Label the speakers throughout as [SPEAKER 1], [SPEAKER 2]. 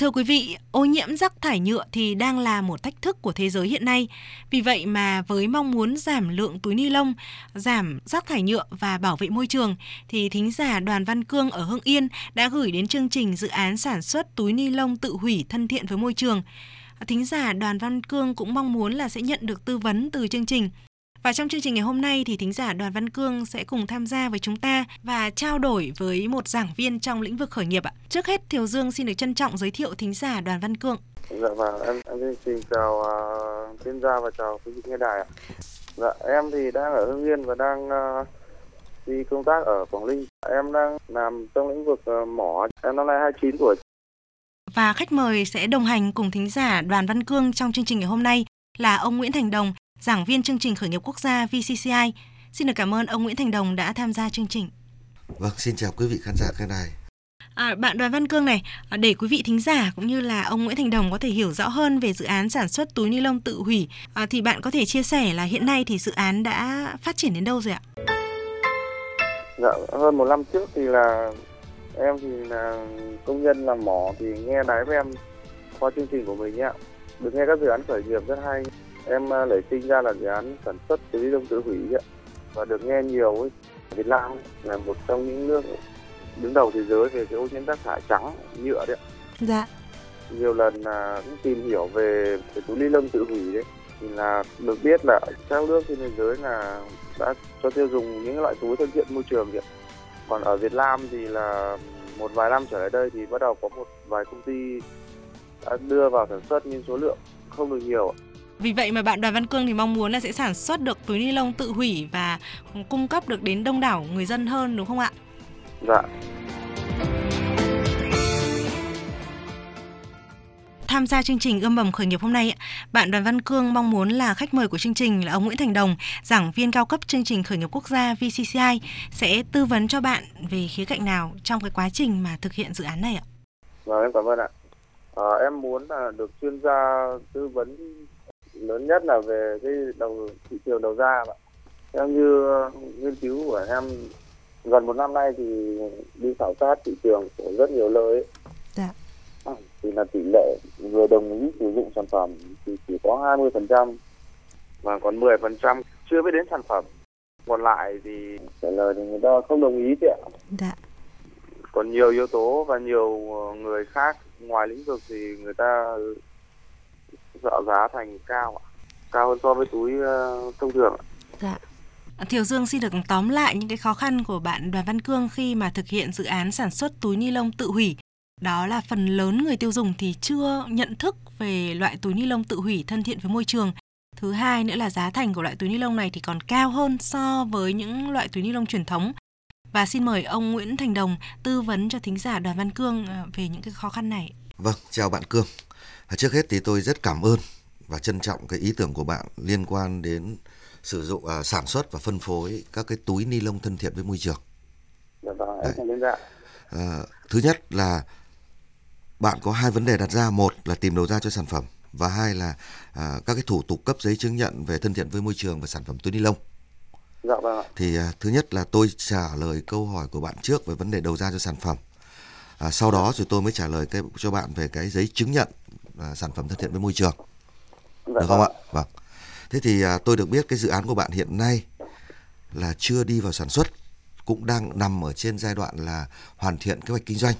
[SPEAKER 1] Thưa quý vị, ô nhiễm rác thải nhựa thì đang là một thách thức của thế giới hiện nay. Vì vậy mà với mong muốn giảm lượng túi ni lông, giảm rác thải nhựa và bảo vệ môi trường thì thính giả Đoàn Văn Cương ở Hưng Yên đã gửi đến chương trình dự án sản xuất túi ni lông tự hủy thân thiện với môi trường. Thính giả Đoàn Văn Cương cũng mong muốn là sẽ nhận được tư vấn từ chương trình và trong chương trình ngày hôm nay thì thính giả Đoàn Văn Cương sẽ cùng tham gia với chúng ta và trao đổi với một giảng viên trong lĩnh vực khởi nghiệp ạ. Trước hết Thiều Dương xin được trân trọng giới thiệu thính giả Đoàn Văn Cương.
[SPEAKER 2] Dạ vâng, em, em xin chào uh, chuyên gia và chào quý vị nghe đài ạ. Dạ, em thì đang ở Hưng Yên và đang uh, đi công tác ở Quảng Ninh. Em đang làm trong lĩnh vực uh, mỏ. Em năm nay 29 tuổi.
[SPEAKER 1] Và khách mời sẽ đồng hành cùng thính giả Đoàn Văn Cương trong chương trình ngày hôm nay là ông Nguyễn Thành Đồng, giảng viên chương trình khởi nghiệp quốc gia VCCI. Xin được cảm ơn ông Nguyễn Thành Đồng đã tham gia chương trình.
[SPEAKER 3] Vâng, xin chào quý vị khán giả cái đài.
[SPEAKER 1] À, bạn Đoàn Văn Cương này, à, để quý vị thính giả cũng như là ông Nguyễn Thành Đồng có thể hiểu rõ hơn về dự án sản xuất túi ni lông tự hủy, à, thì bạn có thể chia sẻ là hiện nay thì dự án đã phát triển đến đâu rồi ạ?
[SPEAKER 2] Dạ, hơn một năm trước thì là em thì là công nhân làm mỏ thì nghe đáy với em qua chương trình của mình ạ. Được nghe các dự án khởi nghiệp rất hay em à, lấy sinh ra là dự án sản xuất túi ni lông tự hủy ấy. và được nghe nhiều ấy. Việt Nam là một trong những nước đứng đầu thế giới về cái ô nhiễm rác thải trắng nhựa đấy
[SPEAKER 1] Dạ.
[SPEAKER 2] nhiều lần là cũng tìm hiểu về cái túi ni lông tự hủy đấy thì là được biết là các nước trên thế giới là đã cho tiêu dùng những loại túi thân thiện môi trường vậy còn ở Việt Nam thì là một vài năm trở lại đây thì bắt đầu có một vài công ty đã đưa vào sản xuất nhưng số lượng không được nhiều
[SPEAKER 1] Vì vậy mà bạn Đoàn Văn Cương thì mong muốn là sẽ sản xuất được túi ni lông tự hủy và cung cấp được đến đông đảo người dân hơn đúng không ạ?
[SPEAKER 2] dạ
[SPEAKER 1] Tham gia chương trình ươm mầm khởi nghiệp hôm nay, bạn Đoàn Văn Cương mong muốn là khách mời của chương trình là ông Nguyễn Thành Đồng, giảng viên cao cấp chương trình khởi nghiệp quốc gia VCCI sẽ tư vấn cho bạn về khía cạnh nào trong cái quá trình mà thực hiện dự án này ạ.
[SPEAKER 2] Vâng, em cảm ơn ạ. À, em muốn là được chuyên gia tư vấn lớn nhất là về cái đầu thị trường đầu ra ạ. Theo như nghiên cứu của em gần một năm nay thì đi khảo sát thị trường của rất nhiều nơi ấy.
[SPEAKER 1] Dạ.
[SPEAKER 2] À, thì là tỷ lệ người đồng ý sử dụng sản phẩm thì chỉ có 20% và còn 10% chưa biết đến sản phẩm. Còn lại thì trả lời thì người ta không đồng ý chị ạ.
[SPEAKER 1] Dạ.
[SPEAKER 2] còn nhiều yếu tố và nhiều người khác ngoài lĩnh vực thì người ta sợ giá thành cao ạ cao hơn so với túi ờ, thông thường ạ.
[SPEAKER 1] Dạ. Thiều Dương xin được tóm lại những cái khó khăn của bạn Đoàn Văn Cương khi mà thực hiện dự án sản xuất túi ni lông tự hủy. Đó là phần lớn người tiêu dùng thì chưa nhận thức về loại túi ni lông tự hủy thân thiện với môi trường. Thứ hai nữa là giá thành của loại túi ni lông này thì còn cao hơn so với những loại túi ni lông truyền thống. Và xin mời ông Nguyễn Thành Đồng tư vấn cho thính giả Đoàn Văn Cương ờ, về những cái khó khăn này.
[SPEAKER 3] Vâng, chào bạn Cương. Trước hết thì tôi rất cảm ơn và trân trọng cái ý tưởng của bạn liên quan đến sử dụng à, sản xuất và phân phối các cái túi ni lông thân thiện với môi trường.
[SPEAKER 2] Dạ vâng, dạ.
[SPEAKER 3] À, thứ nhất là bạn có hai vấn đề đặt ra, một là tìm đầu ra cho sản phẩm và hai là à, các cái thủ tục cấp giấy chứng nhận về thân thiện với môi trường và sản phẩm túi ni lông.
[SPEAKER 2] Dạ vâng.
[SPEAKER 3] Thì à, thứ nhất là tôi trả lời câu hỏi của bạn trước về vấn đề đầu ra cho sản phẩm. À, sau đó rồi tôi mới trả lời cái, cho bạn về cái giấy chứng nhận sản phẩm thân thiện với môi trường.
[SPEAKER 2] Dạ
[SPEAKER 3] được không
[SPEAKER 2] vâng
[SPEAKER 3] ạ? Vâng. Thế thì à, tôi được biết cái dự án của bạn hiện nay là chưa đi vào sản xuất, cũng đang nằm ở trên giai đoạn là hoàn thiện kế hoạch kinh doanh.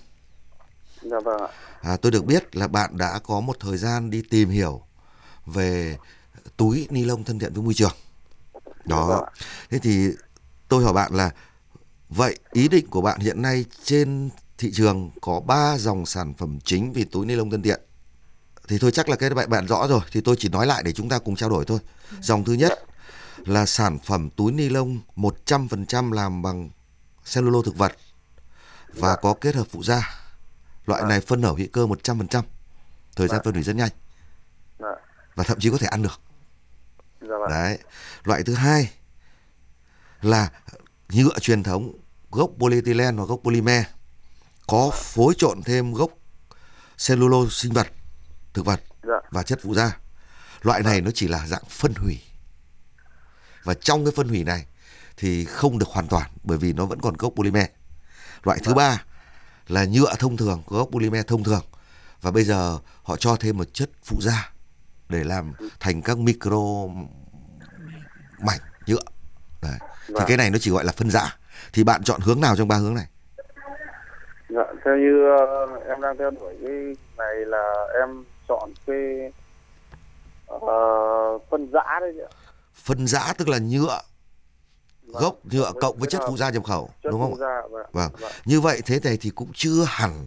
[SPEAKER 2] Dạ vâng ạ.
[SPEAKER 3] À, tôi được biết là bạn đã có một thời gian đi tìm hiểu về túi ni lông thân thiện với môi trường.
[SPEAKER 2] Dạ vâng
[SPEAKER 3] Đó.
[SPEAKER 2] ạ.
[SPEAKER 3] Thế thì tôi hỏi bạn là vậy ý định của bạn hiện nay trên thị trường có 3 dòng sản phẩm chính về túi ni lông thân thiện. Thì thôi chắc là cái bạn bạn rõ rồi thì tôi chỉ nói lại để chúng ta cùng trao đổi thôi. Dòng thứ nhất là sản phẩm túi ni lông 100% làm bằng cellulose thực vật và có kết hợp phụ gia. Loại này phân hủy hữu cơ 100%. Thời gian
[SPEAKER 2] Dạ.
[SPEAKER 3] phân hủy rất nhanh.
[SPEAKER 2] Dạ.
[SPEAKER 3] và thậm chí có thể ăn được
[SPEAKER 2] dạ vâng
[SPEAKER 3] đấy loại thứ hai là nhựa truyền thống gốc polyethylene hoặc gốc polymer có phối trộn thêm gốc cellulose sinh vật thực vật
[SPEAKER 2] dạ.
[SPEAKER 3] và chất phụ gia loại này nó chỉ là dạng phân hủy. Và trong cái phân hủy này thì không được hoàn toàn bởi vì nó vẫn còn gốc polymer. Loại thứ ba là nhựa thông thường có gốc polymer thông thường. Và bây giờ họ cho thêm một chất phụ gia để làm thành các micro mảnh nhựa. Đấy. thì
[SPEAKER 2] Vâng.
[SPEAKER 3] cái này nó chỉ gọi là phân rã thì bạn chọn hướng nào trong ba hướng này?
[SPEAKER 2] Dạ theo như ờ, em đang theo đuổi cái này là em chọn cái ờ, phân giã đấy
[SPEAKER 3] phân rã tức là nhựa
[SPEAKER 2] Vâng.
[SPEAKER 3] gốc nhựa cộng với chất phụ gia nhập khẩu
[SPEAKER 2] chất
[SPEAKER 3] đúng không
[SPEAKER 2] phụ
[SPEAKER 3] ạ?
[SPEAKER 2] gia vâng
[SPEAKER 3] Vâng.
[SPEAKER 2] vâng
[SPEAKER 3] Như vậy thế này thì cũng chưa hẳn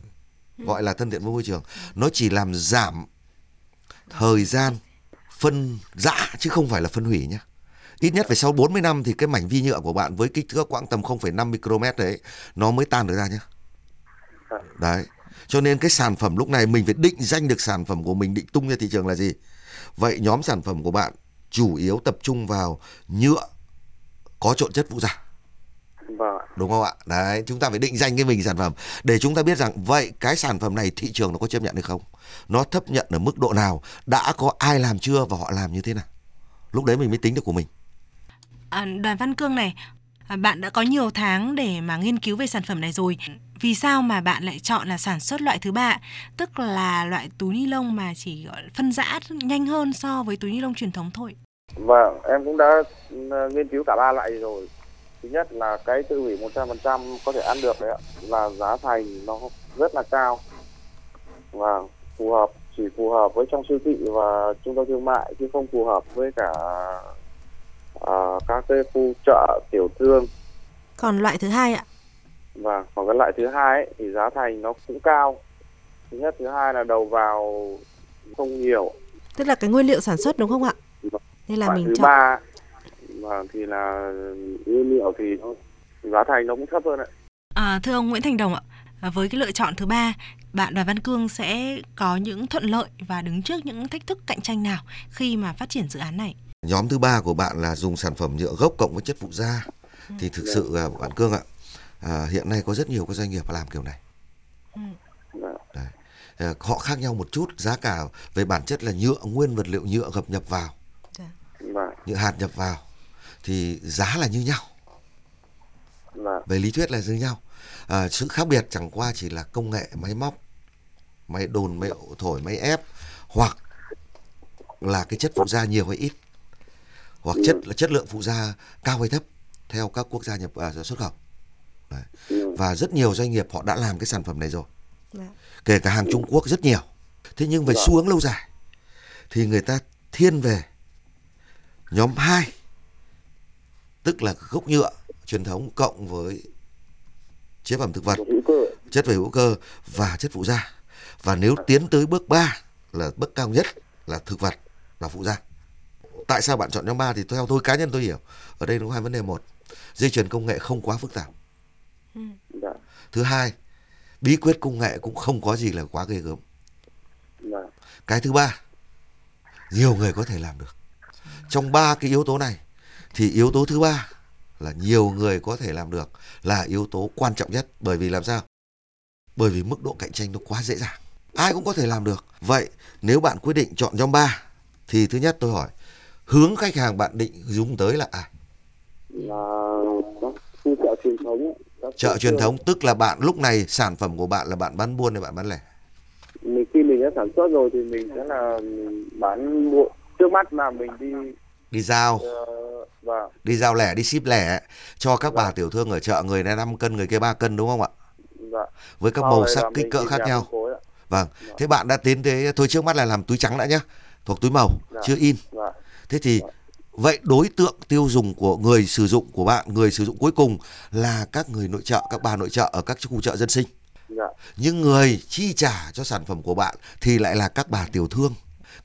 [SPEAKER 3] gọi là thân thiện với môi trường. Nó chỉ làm giảm thời gian phân rã chứ không phải là phân hủy nhé. Ít nhất phải sau 40 năm thì cái mảnh vi nhựa của bạn với kích thước quãng tầm 0,5 micromet đấy nó mới tan được ra nhé.
[SPEAKER 2] Dạ.
[SPEAKER 3] Đấy. Cho nên cái sản phẩm lúc này mình phải định danh được sản phẩm của mình định tung ra thị trường là gì. Vậy nhóm sản phẩm của bạn chủ yếu tập trung vào nhựa có trộn chất phụ gia
[SPEAKER 2] vâng
[SPEAKER 3] đúng không ạ? Đấy chúng ta phải định danh cái mình sản phẩm. Để chúng ta biết rằng vậy cái sản phẩm này thị trường nó có chấp nhận hay không? Nó chấp nhận ở mức độ nào? Đã có ai làm chưa và họ làm như thế nào? Lúc đấy mình mới tính được của mình.
[SPEAKER 1] À, đoàn Văn Cương này, à, bạn đã có nhiều tháng để mà nghiên cứu về sản phẩm này rồi. Vì sao mà bạn lại chọn là sản xuất loại thứ ba, tức là loại túi ni lông mà chỉ phân rã nhanh hơn so với túi ni lông truyền thống thôi?
[SPEAKER 2] Vâng, em cũng đã ừ, nghiên cứu cả ba loại rồi. Thứ nhất là cái tự hủy 100% có thể ăn được đấy ạ, là giá thành nó rất là cao và phù hợp chỉ phù hợp với trong siêu thị và trung tâm thương mại chứ không phù hợp với cả à, các cái khu chợ tiểu thương
[SPEAKER 1] Còn loại thứ hai ạ?
[SPEAKER 2] Và còn cái loại thứ hai ấy, thì giá thành nó cũng cao. Thứ nhất, thứ hai là đầu vào không nhiều.
[SPEAKER 4] Tức là cái nguyên liệu sản xuất đúng không ạ? Nên là
[SPEAKER 2] loại
[SPEAKER 4] mình
[SPEAKER 2] thứ
[SPEAKER 4] chọn
[SPEAKER 2] ba và thì là nguyên liệu thì nó giá thành nó cũng thấp hơn ạ.
[SPEAKER 1] À, thưa ông Nguyễn Thành Đồng ạ, à, với cái lựa chọn thứ ba, bạn Đoàn Văn Cương sẽ có những thuận lợi và đứng trước những thách thức cạnh tranh nào khi mà phát triển dự án này?
[SPEAKER 3] nhóm thứ ba của bạn là dùng sản phẩm nhựa gốc cộng với chất phụ gia thì thực sự là bạn cương ạ à, hiện nay có rất nhiều các doanh nghiệp làm kiểu này.
[SPEAKER 2] Dạ.
[SPEAKER 3] à, họ khác nhau một chút giá cả về bản chất là nhựa nguyên vật liệu nhựa gập nhập vào.
[SPEAKER 2] Và
[SPEAKER 3] nhựa hạt nhập vào thì giá là như nhau.
[SPEAKER 2] Là
[SPEAKER 3] về lý thuyết là như nhau. À, sự khác biệt chẳng qua chỉ là công nghệ máy móc máy đồn máy thổi máy ép hoặc là cái chất phụ gia nhiều hay ít hoặc chất là chất lượng phụ gia cao hay thấp theo các quốc gia nhập à, xuất khẩu Đấy.
[SPEAKER 2] ừ,
[SPEAKER 3] và rất nhiều doanh nghiệp họ đã làm cái sản phẩm này rồi.
[SPEAKER 4] Dạ.
[SPEAKER 3] kể cả hàng Trung Quốc rất nhiều. Thế nhưng về
[SPEAKER 2] Dạ.
[SPEAKER 3] xu hướng lâu dài thì người ta thiên về nhóm 2 tức là gốc nhựa truyền thống cộng với chế phẩm thực vật chất về hữu cơ và chất phụ gia và nếu tiến tới bước 3 là bước cao nhất là thực vật và phụ gia tại sao bạn chọn nhóm 3 thì theo tôi cá nhân tôi hiểu. Ở đây nó có hai vấn đề một dây chuyền công nghệ không quá phức tạp
[SPEAKER 2] dạ.
[SPEAKER 3] Thứ hai bí quyết công nghệ cũng không có gì là quá ghê gớm.
[SPEAKER 2] Dạ.
[SPEAKER 3] Cái thứ ba nhiều người có thể làm được. Trong ba cái yếu tố này thì yếu tố thứ ba là nhiều người có thể làm được là yếu tố quan trọng nhất. Bởi vì làm sao? Bởi vì mức độ cạnh tranh nó quá dễ dàng. Ai cũng có thể làm được. Vậy nếu bạn quyết định chọn nhóm 3 thì thứ nhất tôi hỏi hướng khách hàng bạn định dùng tới là ai?
[SPEAKER 2] Là các khu chợ truyền thống
[SPEAKER 3] chợ truyền thống tức là bạn lúc này sản phẩm của bạn là bạn bán buôn hay bạn bán lẻ?
[SPEAKER 2] Mình khi mình đã sản xuất rồi thì mình sẽ là bán mua trước mắt là mình đi
[SPEAKER 3] đi giao.
[SPEAKER 2] ờ, và
[SPEAKER 3] đi giao lẻ đi ship lẻ cho các bà tiểu thương ở chợ người này 5 cân người kia 3 cân đúng không ạ?
[SPEAKER 2] Và
[SPEAKER 3] với các
[SPEAKER 2] sau
[SPEAKER 3] màu sắc kích cỡ khác nhau.
[SPEAKER 2] ạ.
[SPEAKER 3] vâng. Thế bạn đã tiến tới tôi trước mắt là làm túi trắng đã nhá thuộc túi màu
[SPEAKER 2] Dạ.
[SPEAKER 3] chưa in.
[SPEAKER 2] Dạ.
[SPEAKER 3] thế thì vậy đối tượng tiêu dùng của người sử dụng của bạn người sử dụng cuối cùng là các người nội trợ các bà nội trợ ở các khu chợ dân sinh
[SPEAKER 2] Dạ.
[SPEAKER 3] nhưng người chi trả cho sản phẩm của bạn thì lại là các bà tiểu thương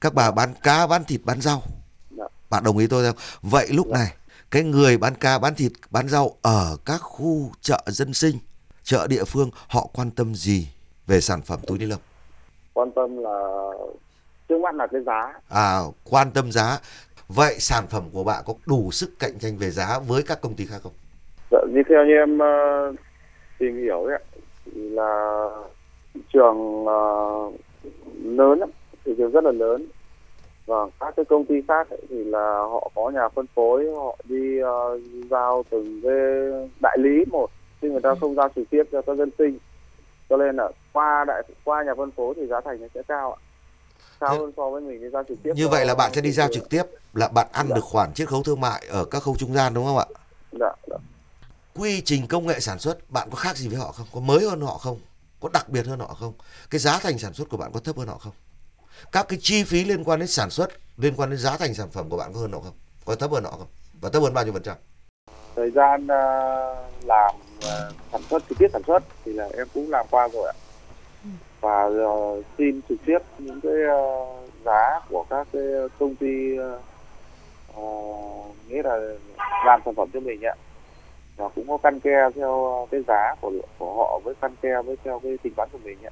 [SPEAKER 3] các bà bán cá bán thịt bán rau
[SPEAKER 2] Dạ.
[SPEAKER 3] bạn đồng ý tôi không vậy lúc này cái người bán cá bán thịt bán rau ở các khu chợ dân sinh chợ địa phương họ quan tâm gì về sản phẩm túi ni lông
[SPEAKER 2] quan tâm là trước mắt là cái giá
[SPEAKER 3] À, quan tâm giá. Vậy sản phẩm của bạn có đủ sức cạnh tranh về giá với các công ty khác không?
[SPEAKER 2] Dạ, như theo như em ờ, tìm hiểu ấy, là thị trường ờ, lớn lắm, thị trường rất là lớn. Và các cái công ty khác ấy, thì là họ có nhà phân phối họ đi ờ, giao từng cái đại lý một chứ người ta không giao trực tiếp cho các dân sinh. Cho nên là qua đại qua nhà phân phối thì giá thành nó sẽ cao ạ cao hơn so với mình đi giao trực tiếp
[SPEAKER 3] Như vậy là bạn sẽ đi giao trực tiếp là bạn ăn được khoản chiết khấu thương mại ở các khâu trung gian đúng không ạ?
[SPEAKER 2] dạ, dạ.
[SPEAKER 3] Quy trình công nghệ sản xuất bạn có khác gì với họ không? Có mới hơn họ không? Có đặc biệt hơn họ không? Cái giá thành sản xuất của bạn có thấp hơn họ không? Các cái chi phí liên quan đến sản xuất, liên quan đến giá thành sản phẩm của bạn có hơn họ không? Có thấp hơn họ không? Và thấp hơn bao nhiêu phần trăm?
[SPEAKER 2] thời gian ờ, làm ờ, sản xuất trực tiếp sản xuất thì là em cũng làm qua rồi ạ và ờ, xin trực tiếp những cái ờ, giá của các cái công ty ờ, nghĩa là làm sản phẩm cho mình ạ và cũng có căn ke theo cái giá của của họ với căn ke với theo cái tính toán của mình ạ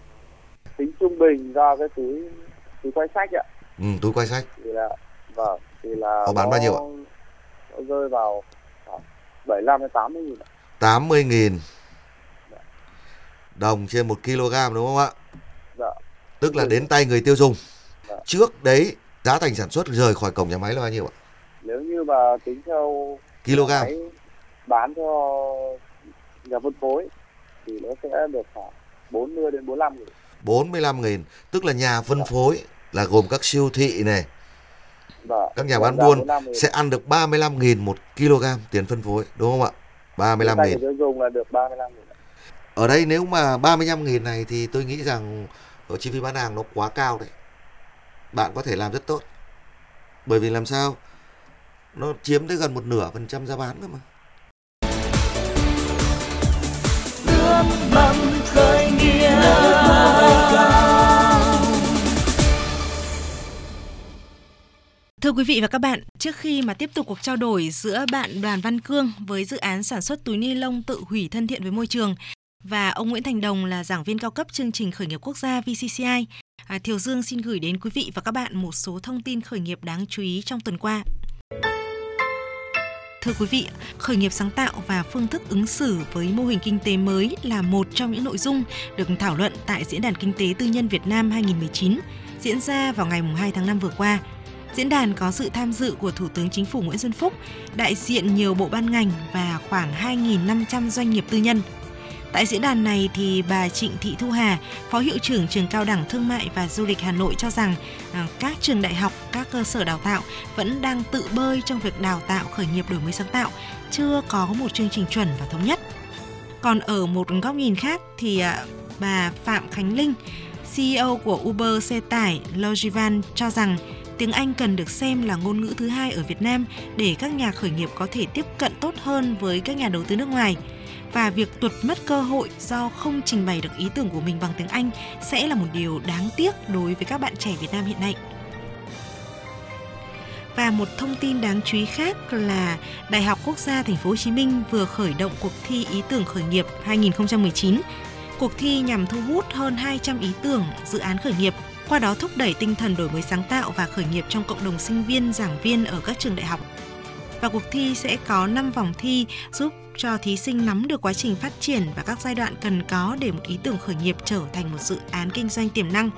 [SPEAKER 2] tính trung bình do cái túi túi quay sách ạ
[SPEAKER 3] Ừ, túi quay sách.
[SPEAKER 2] thì là vâng thì là
[SPEAKER 3] Họ bán bao nhiêu ạ?
[SPEAKER 2] rơi vào khoảng 75 đến 80 nghìn ạ.
[SPEAKER 3] 80.000 đồng trên 1 kg đúng không ạ?
[SPEAKER 2] Dạ.
[SPEAKER 3] Tức là đến tay người tiêu dùng.
[SPEAKER 2] Dạ.
[SPEAKER 3] Trước đấy giá thành sản xuất rời khỏi cổng nhà máy là bao nhiêu ạ?
[SPEAKER 2] Nếu như mà tính theo
[SPEAKER 3] Kg.
[SPEAKER 2] bán cho nhà phân phối thì nó sẽ được khoảng 40 đến 45 nghìn.
[SPEAKER 3] 45.000 tức là nhà phân phối là gồm các siêu thị này,
[SPEAKER 2] Và
[SPEAKER 3] các nhà bán
[SPEAKER 2] giá
[SPEAKER 3] buôn
[SPEAKER 2] 45 nghìn.
[SPEAKER 3] sẽ ăn được 35.000 một kg tiền phân phối đúng không ạ?
[SPEAKER 2] Đến tay
[SPEAKER 3] 35.000.
[SPEAKER 2] người tiêu dùng là được 35 nghìn. ạ.
[SPEAKER 3] Ở đây nếu mà 35.000 này thì tôi nghĩ rằng ở chi phí bán hàng nó quá cao đấy. Bạn có thể làm rất tốt. Bởi vì làm sao? Nó chiếm tới gần một nửa phần trăm giá bán cơ mà.
[SPEAKER 5] khởi
[SPEAKER 1] Thưa quý vị và các bạn, trước khi mà tiếp tục cuộc trao đổi giữa bạn Đoàn Văn Cương với dự án sản xuất túi ni lông tự hủy thân thiện với môi trường và ông Nguyễn Thành Đồng là giảng viên cao cấp chương trình khởi nghiệp quốc gia VCCI, à, Thiều Dương xin gửi đến quý vị và các bạn một số thông tin khởi nghiệp đáng chú ý trong tuần qua. Thưa quý vị, khởi nghiệp sáng tạo và phương thức ứng xử với mô hình kinh tế mới là một trong những nội dung được thảo luận tại Diễn đàn Kinh tế Tư nhân Việt Nam 2019 diễn ra vào ngày 2 tháng 5 vừa qua. Diễn đàn có sự tham dự của Thủ tướng Chính phủ Nguyễn Xuân Phúc, đại diện nhiều bộ ban ngành và khoảng 2.500 doanh nghiệp tư nhân. Tại diễn đàn này thì bà Trịnh Thị Thu Hà, Phó Hiệu trưởng Trường Cao đẳng Thương mại và Du lịch Hà Nội cho rằng à, các trường đại học, các cơ sở đào tạo vẫn đang tự bơi trong việc đào tạo khởi nghiệp đổi mới sáng tạo, chưa có một chương trình chuẩn và thống nhất. Còn ở một góc nhìn khác thì à, bà Phạm Khánh Linh, CEO của Uber xe tải Logivan cho rằng tiếng Anh cần được xem là ngôn ngữ thứ hai ở Việt Nam để các nhà khởi nghiệp có thể tiếp cận tốt hơn với các nhà đầu tư nước ngoài. Và việc tuột mất cơ hội do không trình bày được ý tưởng của mình bằng tiếng Anh sẽ là một điều đáng tiếc đối với các bạn trẻ Việt Nam hiện nay. Và một thông tin đáng chú ý khác là Đại học Quốc gia Thành phố Hồ Chí Minh vừa khởi động cuộc thi ý tưởng khởi nghiệp 2019. Cuộc thi nhằm thu hút hơn 200 ý tưởng, dự án khởi nghiệp, qua đó thúc đẩy tinh thần đổi mới sáng tạo và khởi nghiệp trong cộng đồng sinh viên, giảng viên ở các trường đại học. Và cuộc thi sẽ có 5 vòng thi giúp cho thí sinh nắm được quá trình phát triển và các giai đoạn cần có để một ý tưởng khởi nghiệp trở thành một dự án kinh doanh tiềm năng.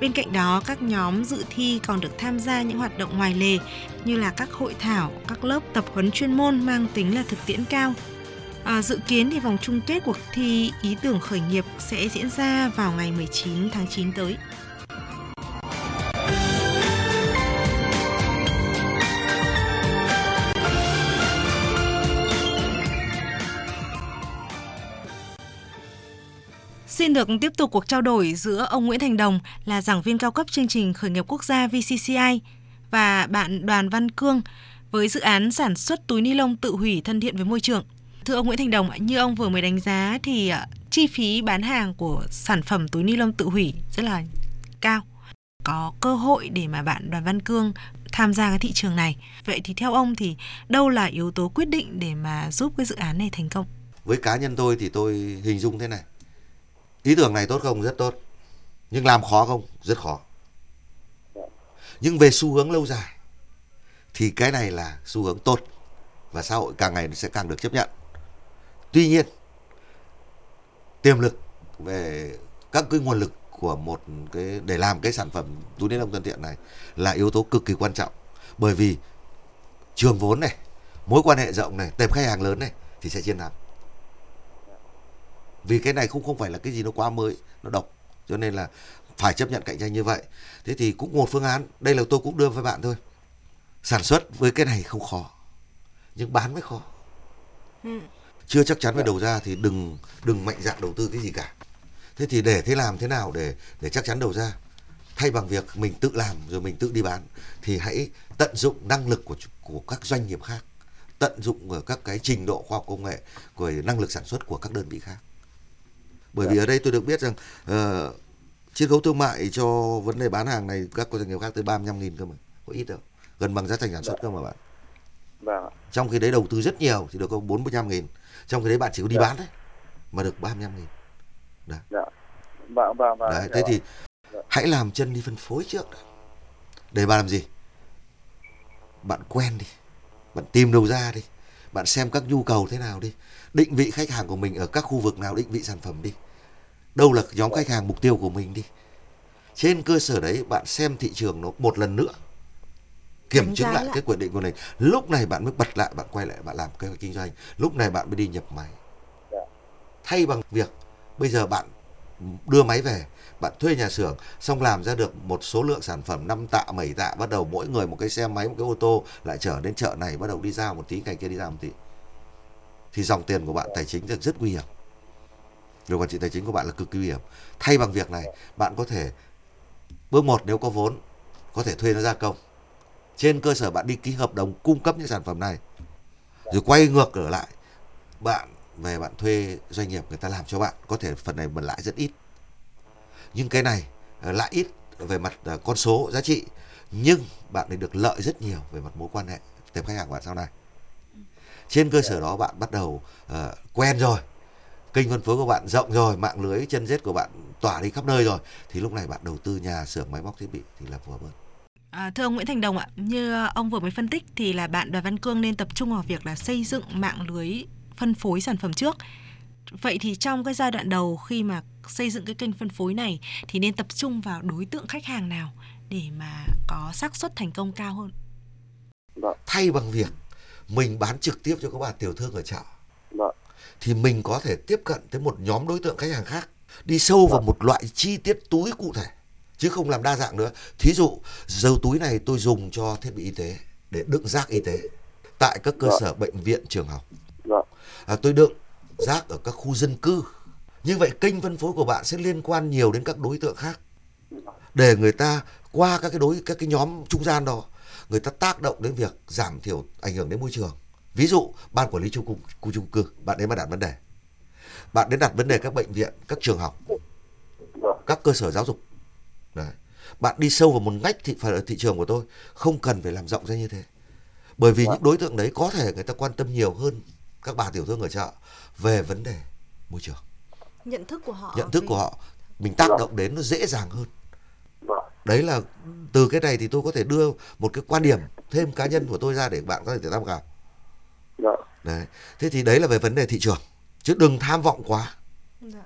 [SPEAKER 1] Bên cạnh đó, các nhóm dự thi còn được tham gia những hoạt động ngoài lề như là các hội thảo, các lớp tập huấn chuyên môn mang tính là thực tiễn cao. À, dự kiến thì vòng chung kết cuộc thi ý tưởng khởi nghiệp sẽ diễn ra vào ngày 19 tháng 9 tới. Xin được tiếp tục cuộc trao đổi giữa ông Nguyễn Thành Đồng là giảng viên cao cấp chương trình khởi nghiệp quốc gia VCCI và bạn Đoàn Văn Cương với dự án sản xuất túi ni lông tự hủy thân thiện với môi trường. Thưa ông Nguyễn Thành Đồng, như ông vừa mới đánh giá thì à, chi phí bán hàng của sản phẩm túi ni lông tự hủy rất là cao. Có cơ hội để mà bạn Đoàn Văn Cương tham gia cái thị trường này. Vậy thì theo ông thì đâu là yếu tố quyết định để mà giúp cái dự án này thành công?
[SPEAKER 3] Với cá nhân tôi thì tôi hình dung thế này. Ý tưởng này tốt không? Rất tốt. Nhưng làm khó không? Rất khó. nhưng về xu hướng lâu dài, thì cái này là xu hướng tốt và xã hội càng ngày sẽ càng được chấp nhận tuy nhiên, tiềm lực về các cái nguồn lực của một cái, để làm cái sản phẩm túi ni lông thân thiện này là yếu tố cực kỳ quan trọng bởi vì trường vốn này, mối quan hệ rộng này, tệp khách hàng lớn này thì sẽ chiến thắng vì cái này không không phải là cái gì nó quá mới nó độc. Cho nên là phải chấp nhận cạnh tranh như vậy. Thế thì cũng một phương án đây là tôi cũng đưa với bạn thôi. Sản xuất với cái này không khó nhưng bán mới khó.
[SPEAKER 4] Ừ.
[SPEAKER 3] chưa chắc chắn về đầu ra thì đừng đừng mạnh dạn đầu tư cái gì cả. Thế thì để thế làm thế nào để để chắc chắn đầu ra? Thay bằng việc mình tự làm rồi mình tự đi bán thì hãy tận dụng năng lực của của các doanh nghiệp khác tận dụng ở các cái trình độ khoa học công nghệ của năng lực sản xuất của các đơn vị khác bởi vì ở đây tôi được biết rằng uh, chiết khấu thương mại cho vấn đề bán hàng này các doanh nghiệp khác tới 35 nghìn cơ mà có ít đâu gần bằng giá thành sản xuất cơ mà bạn.
[SPEAKER 2] Vâng ạ.
[SPEAKER 3] trong khi đấy đầu tư rất nhiều thì được có 45 nghìn trong khi đấy bạn chỉ có đi
[SPEAKER 2] Dạ.
[SPEAKER 3] bán đấy mà được 35 nghìn.
[SPEAKER 2] Dạ. Vâng vâng vâng
[SPEAKER 3] đấy
[SPEAKER 2] dạ.
[SPEAKER 3] thế
[SPEAKER 2] vâng.
[SPEAKER 3] thì hãy làm chân đi phân phối trước để bạn làm gì? Bạn quen đi bạn tìm đầu ra đi bạn xem các nhu cầu thế nào đi định vị khách hàng của mình ở các khu vực nào định vị sản phẩm đi. Đâu là nhóm khách hàng mục tiêu của mình đi. Trên cơ sở đấy bạn xem thị trường nó một lần nữa kiểm
[SPEAKER 4] Đánh
[SPEAKER 3] chứng lại
[SPEAKER 4] lại.
[SPEAKER 3] cái quyết định của mình. Lúc này bạn mới bật lại bạn quay lại bạn làm kế hoạch kinh doanh. Lúc này bạn mới đi nhập máy.
[SPEAKER 2] Dạ.
[SPEAKER 3] thay bằng việc bây giờ bạn đưa máy về bạn thuê nhà xưởng xong làm ra được một số lượng sản phẩm 5 tạ 7 tạ bắt đầu mỗi người một cái xe máy một cái ô tô lại chở đến chợ này bắt đầu đi ra một tí ngày kia đi ra một tí thì dòng tiền của bạn tài chính rất, rất nguy hiểm. Rồi quản trị tài chính của bạn là cực kỳ nguy hiểm. Thay bằng việc này bạn có thể bước một nếu có vốn có thể thuê nó gia công. Trên cơ sở bạn đi ký hợp đồng cung cấp những sản phẩm này rồi quay ngược trở lại bạn về bạn thuê doanh nghiệp người ta làm cho bạn có thể phần này mình lãi rất ít. Nhưng cái này ờ, lãi ít về mặt ờ, con số giá trị nhưng bạn lại được lợi rất nhiều về mặt mối quan hệ tệp khách hàng của bạn sau này trên cơ sở đó bạn bắt đầu ờ, quen rồi kênh phân phối của bạn rộng rồi mạng lưới chân rết của bạn tỏa đi khắp nơi rồi thì lúc này bạn đầu tư nhà xưởng máy móc thiết bị thì là phù hợp hơn
[SPEAKER 1] À, thưa ông Nguyễn Thành Đồng ạ, như ông vừa mới phân tích thì là bạn Đoàn Văn Cương nên tập trung vào việc là xây dựng mạng lưới phân phối sản phẩm trước. Vậy thì trong cái giai đoạn đầu khi mà xây dựng cái kênh phân phối này thì nên tập trung vào đối tượng khách hàng nào để mà có xác suất thành công cao hơn?
[SPEAKER 2] vâng
[SPEAKER 3] thay bằng việc mình bán trực tiếp cho các bạn tiểu thương ở chợ.
[SPEAKER 2] Vâng.
[SPEAKER 3] Thì mình có thể tiếp cận tới một nhóm đối tượng khách hàng khác đi sâu vào một loại chi tiết túi cụ thể chứ không làm đa dạng nữa. Thí dụ dầu túi này tôi dùng cho thiết bị y tế để đựng rác y tế tại các cơ
[SPEAKER 2] Vâng.
[SPEAKER 3] sở bệnh viện trường học.
[SPEAKER 2] Vâng.
[SPEAKER 3] À, tôi đựng rác ở các khu dân cư. Như vậy kênh phân phối của bạn sẽ liên quan nhiều đến các đối tượng khác. Để người ta qua các cái đối các cái nhóm trung gian đó người ta tác động đến việc giảm thiểu ảnh hưởng đến môi trường. Ví dụ ban quản lý chung cư, khu chung cư bạn đến mà đặt vấn đề. Bạn đến đặt vấn đề các bệnh viện các trường học các cơ sở giáo dục. Đấy. bạn đi sâu vào một ngách thị phần ở thị trường của tôi không cần phải làm rộng ra như thế. Bởi vì
[SPEAKER 2] Vâng.
[SPEAKER 3] những đối tượng đấy có thể người ta quan tâm nhiều hơn các bà tiểu thương ở chợ về vấn đề môi trường.
[SPEAKER 4] Nhận thức của họ
[SPEAKER 3] nhận thức của họ. Mình tác
[SPEAKER 2] Vâng.
[SPEAKER 3] động đến nó dễ dàng hơn.
[SPEAKER 2] Vâng
[SPEAKER 3] đấy là từ cái này thì tôi có thể đưa một cái quan điểm thêm cá nhân của tôi ra để bạn có thể tham khảo.
[SPEAKER 2] Vâng
[SPEAKER 3] đấy. Thế thì đấy là về vấn đề thị trường chứ đừng tham vọng quá.
[SPEAKER 4] Dạ.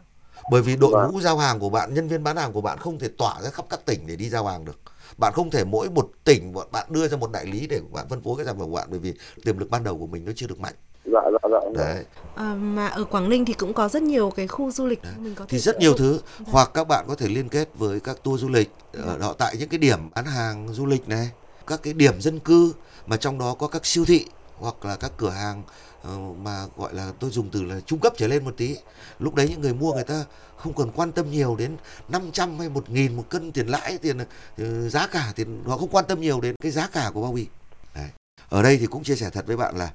[SPEAKER 3] bởi vì đội
[SPEAKER 2] Vâng.
[SPEAKER 3] ngũ giao hàng của bạn nhân viên bán hàng của bạn không thể tỏa ra khắp các tỉnh để đi giao hàng được. Bạn không thể mỗi một tỉnh bạn đưa ra một đại lý để bạn phân phối cái sản phẩm của bạn bởi vì tiềm lực ban đầu của mình nó chưa được mạnh
[SPEAKER 2] dạ dạ dạ dạ.
[SPEAKER 3] đấy.
[SPEAKER 4] À, mà ở Quảng Ninh thì cũng có rất nhiều cái khu du lịch mình có thể
[SPEAKER 3] thì rất nhiều thứ.
[SPEAKER 4] Dạ.
[SPEAKER 3] hoặc các bạn có thể liên kết với các tour du lịch. Ở họ tại những cái điểm bán hàng du lịch này các cái điểm dân cư mà trong đó có các siêu thị hoặc là các cửa hàng ờ, mà gọi là tôi dùng từ là trung cấp trở lên một tí. Lúc đấy những người mua người ta không còn quan tâm nhiều đến 500 hay 1 nghìn một cân tiền lãi tiền ờ, giá cả tiền họ không quan tâm nhiều đến cái giá cả của bao bì. Đấy. ở đây thì cũng chia sẻ thật với bạn là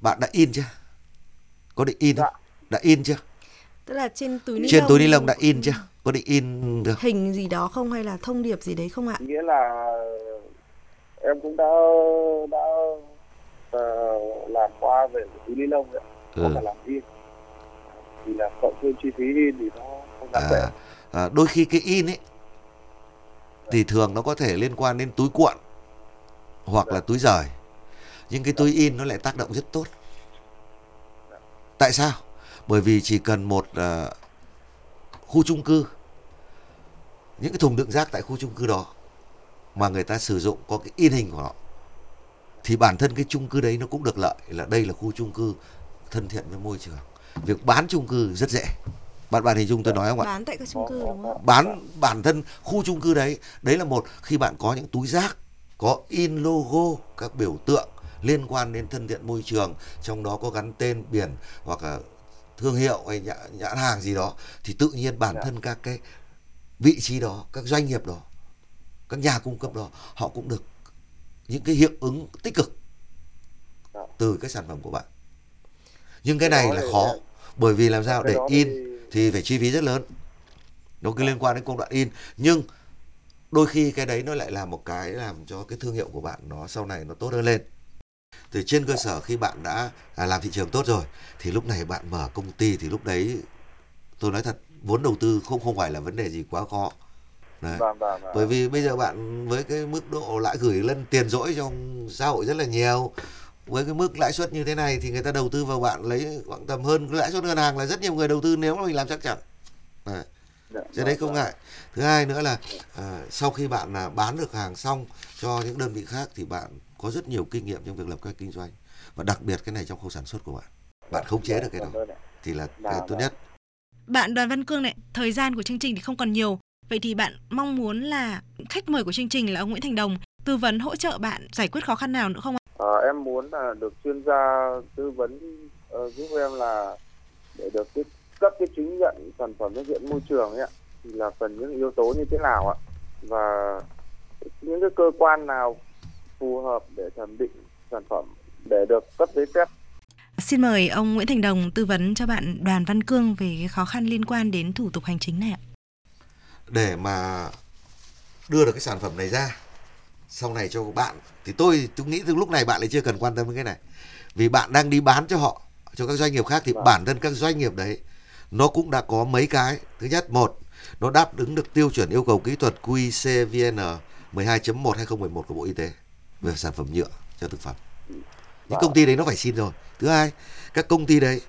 [SPEAKER 3] bạn đã in chưa? Có định in không? đã in chưa?
[SPEAKER 4] Tức là trên túi ni
[SPEAKER 3] trên
[SPEAKER 4] lông
[SPEAKER 3] túi ni lông đã in chưa? Có định in được
[SPEAKER 4] hình gì đó không hay là thông điệp gì đấy không ạ?
[SPEAKER 2] Nghĩa là em cũng đã đã ờ, làm qua về túi ni lông có
[SPEAKER 3] Ừ.
[SPEAKER 2] cả làm in. Thì là cộng thêm chi phí in thì nó không đáng kể.
[SPEAKER 3] à, à, đôi khi cái in ấy thì thường nó có thể liên quan đến túi cuộn hoặc là túi rời nhưng cái túi in nó lại tác động rất tốt. Tại sao? Bởi vì chỉ cần một uh, khu chung cư những cái thùng đựng rác tại khu chung cư đó mà người ta sử dụng có cái in hình của họ thì bản thân cái chung cư đấy nó cũng được lợi là đây là khu chung cư thân thiện với môi trường. Việc bán chung cư rất dễ. Bạn bạn hình dung tôi nói không ạ?
[SPEAKER 4] Bán tại các chung cư đúng không?
[SPEAKER 3] Bán bản thân khu chung cư đấy đấy là một khi bạn có những túi rác có in logo các biểu tượng liên quan đến thân thiện môi trường trong đó có gắn tên biển hoặc là thương hiệu hay nhãn, nhãn hàng gì đó thì tự nhiên bản thân các cái vị trí đó các doanh nghiệp đó các nhà cung cấp đó họ cũng được những cái hiệu ứng tích cực từ cái sản phẩm của bạn. Nhưng cái này là khó bởi vì làm sao để in thì phải chi phí rất lớn. Nó cứ liên quan đến công đoạn in. Nhưng đôi khi cái đấy nó lại là một cái làm cho cái thương hiệu của bạn nó sau này nó tốt hơn lên từ trên cơ sở khi bạn đã à, làm thị trường tốt rồi thì lúc này bạn mở công ty thì lúc đấy tôi nói thật vốn đầu tư không không phải là vấn đề gì quá khó Đấy.
[SPEAKER 2] Vâng, vâng, vâng.
[SPEAKER 3] bởi vì bây giờ bạn với cái mức độ lãi gửi lên tiền rỗi trong xã hội rất là nhiều với cái mức lãi suất như thế này thì người ta đầu tư vào bạn lấy khoảng tầm hơn cái lãi suất ngân hàng là rất nhiều người đầu tư nếu mà mình làm chắc chắn Đấy.
[SPEAKER 2] Dạ,
[SPEAKER 3] Cho đấy không ngại. Thứ hai nữa là à, sau khi bạn là bán được hàng xong cho những đơn vị khác thì bạn có rất nhiều kinh nghiệm trong việc lập các kinh doanh và đặc biệt cái này trong khâu sản xuất của bạn. Bạn khống chế được cái đó thì là cái tốt nhất.
[SPEAKER 1] Bạn Đoàn Văn Cương này, thời gian của chương trình thì không còn nhiều. Vậy thì bạn mong muốn là khách mời của chương trình là ông Nguyễn Thành Đồng tư vấn hỗ trợ bạn giải quyết khó khăn nào nữa không ạ?
[SPEAKER 2] À, em muốn là được chuyên gia tư vấn uh, giúp em là để được cái cấp cái chứng nhận sản phẩm thân thiện môi trường ấy ạ thì là cần những yếu tố như thế nào ạ và những cái cơ quan nào phù hợp để thẩm định sản phẩm để được cấp giấy phép.
[SPEAKER 1] Xin mời ông Nguyễn Thành Đồng tư vấn cho bạn Đoàn Văn Cương về cái khó khăn liên quan đến thủ tục hành chính này ạ.
[SPEAKER 3] Để mà đưa được cái sản phẩm này ra sau này cho bạn thì tôi tôi nghĩ từ lúc này bạn lại chưa cần quan tâm đến cái này. Vì bạn đang đi bán cho họ cho các doanh nghiệp khác thì bản thân các doanh nghiệp đấy nó cũng đã có mấy cái. Thứ nhất một nó đáp ứng được tiêu chuẩn yêu cầu kỹ thuật QIC VN 12.1 2011 của Bộ Y tế về sản phẩm nhựa cho thực phẩm. Những
[SPEAKER 2] Vâng.
[SPEAKER 3] công ty đấy nó phải xin rồi. Thứ hai các công ty đấy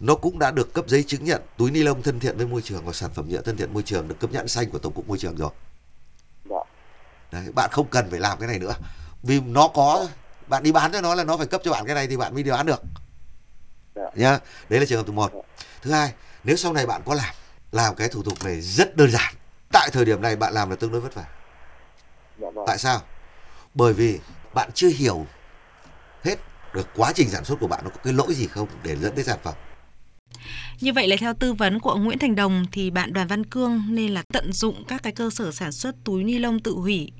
[SPEAKER 3] nó cũng đã được cấp giấy chứng nhận túi ni lông thân thiện với môi trường và sản phẩm nhựa thân thiện môi trường được cấp nhãn xanh của tổng cục môi trường rồi.
[SPEAKER 2] Dạ.
[SPEAKER 3] Đấy bạn không cần phải làm cái này nữa. Vì nó có bạn đi bán cho nó là nó phải cấp cho bạn cái này thì bạn mới đi bán được.
[SPEAKER 2] Dạ.
[SPEAKER 3] nhá đấy là trường hợp thứ một. Thứ hai nếu sau này bạn có làm làm cái thủ tục này rất đơn giản. Tại thời điểm này bạn làm là tương đối vất vả.
[SPEAKER 2] Dạ vâng.
[SPEAKER 3] Tại sao bởi vì bạn chưa hiểu hết được quá trình sản xuất của bạn nó có cái lỗi gì không để dẫn đến sản phẩm.
[SPEAKER 1] Như vậy là theo tư vấn của ông Nguyễn Thành Đồng thì bạn Đoàn Văn Cương nên là tận dụng các cái cơ sở sản xuất túi ni lông tự hủy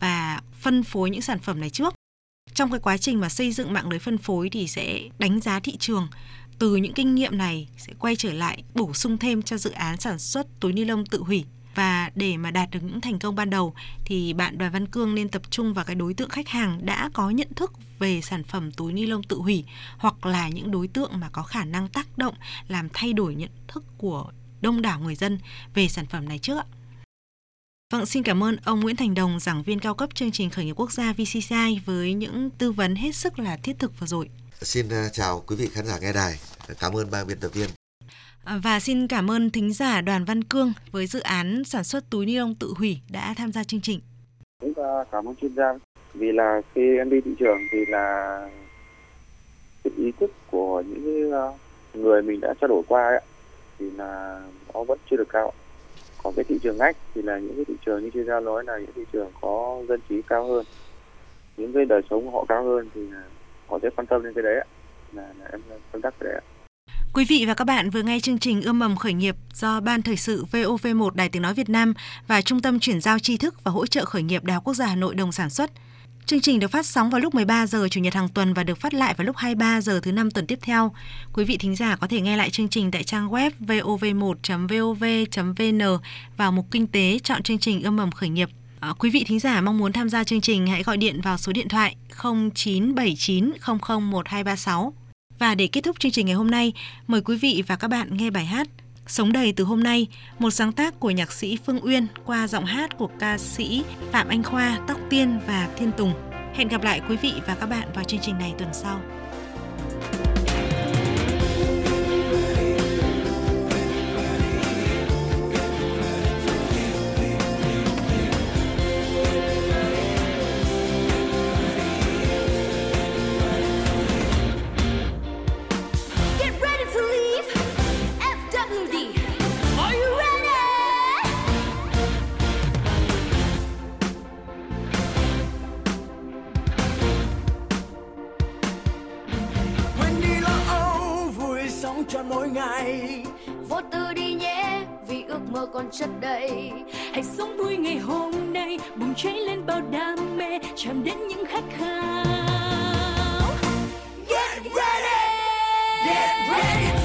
[SPEAKER 1] và phân phối những sản phẩm này trước. Trong cái quá trình mà xây dựng mạng lưới phân phối thì sẽ đánh giá thị trường. Từ những kinh nghiệm này sẽ quay trở lại bổ sung thêm cho dự án sản xuất túi ni lông tự hủy và để mà đạt được những thành công ban đầu thì bạn Đoàn Văn Cương nên tập trung vào cái đối tượng khách hàng đã có nhận thức về sản phẩm túi ni lông tự hủy hoặc là những đối tượng mà có khả năng tác động làm thay đổi nhận thức của đông đảo người dân về sản phẩm này trước ạ. Vâng, xin cảm ơn ông Nguyễn Thành Đồng, giảng viên cao cấp chương trình khởi nghiệp quốc gia VCCI với những tư vấn hết sức là thiết thực vừa rồi.
[SPEAKER 3] xin ờ, chào quý vị khán giả nghe đài cảm ơn ba biên tập viên
[SPEAKER 1] À, và xin cảm ơn thính giả Đoàn Văn Cương với dự án sản xuất túi ni lông tự hủy đã tham gia chương trình.
[SPEAKER 2] chúng ta cảm ơn chuyên gia vì là khi em đi thị trường thì là cái ý thức của những ờ, người mình đã trao đổi qua ấy, thì là nó vẫn chưa được cao còn cái thị trường ngách thì là những cái thị trường như chuyên gia nói là những thị trường có dân trí cao hơn những cái đời sống của họ cao hơn thì họ sẽ quan tâm đến cái đấy ạ. là, là em công tác cái đấy ạ.
[SPEAKER 1] Quý vị và các bạn vừa nghe chương trình Ươm mầm khởi nghiệp do Ban Thời sự VOV1 Đài Tiếng Nói Việt Nam và Trung tâm Chuyển giao tri thức và hỗ trợ khởi nghiệp Đại học Quốc gia Hà Nội đồng sản xuất. Chương trình được phát sóng vào lúc 13 giờ Chủ nhật hàng tuần và được phát lại vào lúc 23 giờ thứ năm tuần tiếp theo. Quý vị thính giả có thể nghe lại chương trình tại trang web vov1.vov.vn vào mục kinh tế chọn chương trình Ươm mầm khởi nghiệp. À, quý vị thính giả mong muốn tham gia chương trình hãy gọi điện vào số điện thoại 0979 001236. Và để kết thúc chương trình ngày hôm nay, mời quý vị và các bạn nghe bài hát Sống đầy từ hôm nay, một sáng tác của nhạc sĩ Phương Uyên qua giọng hát của ca sĩ Phạm Anh Khoa, Tóc Tiên và Thiên Tùng. Hẹn gặp lại quý vị và các bạn vào chương trình này tuần sau.
[SPEAKER 5] Ready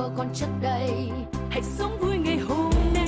[SPEAKER 5] mơ còn chất đầy. Hãy sống vui ngày hôm nay,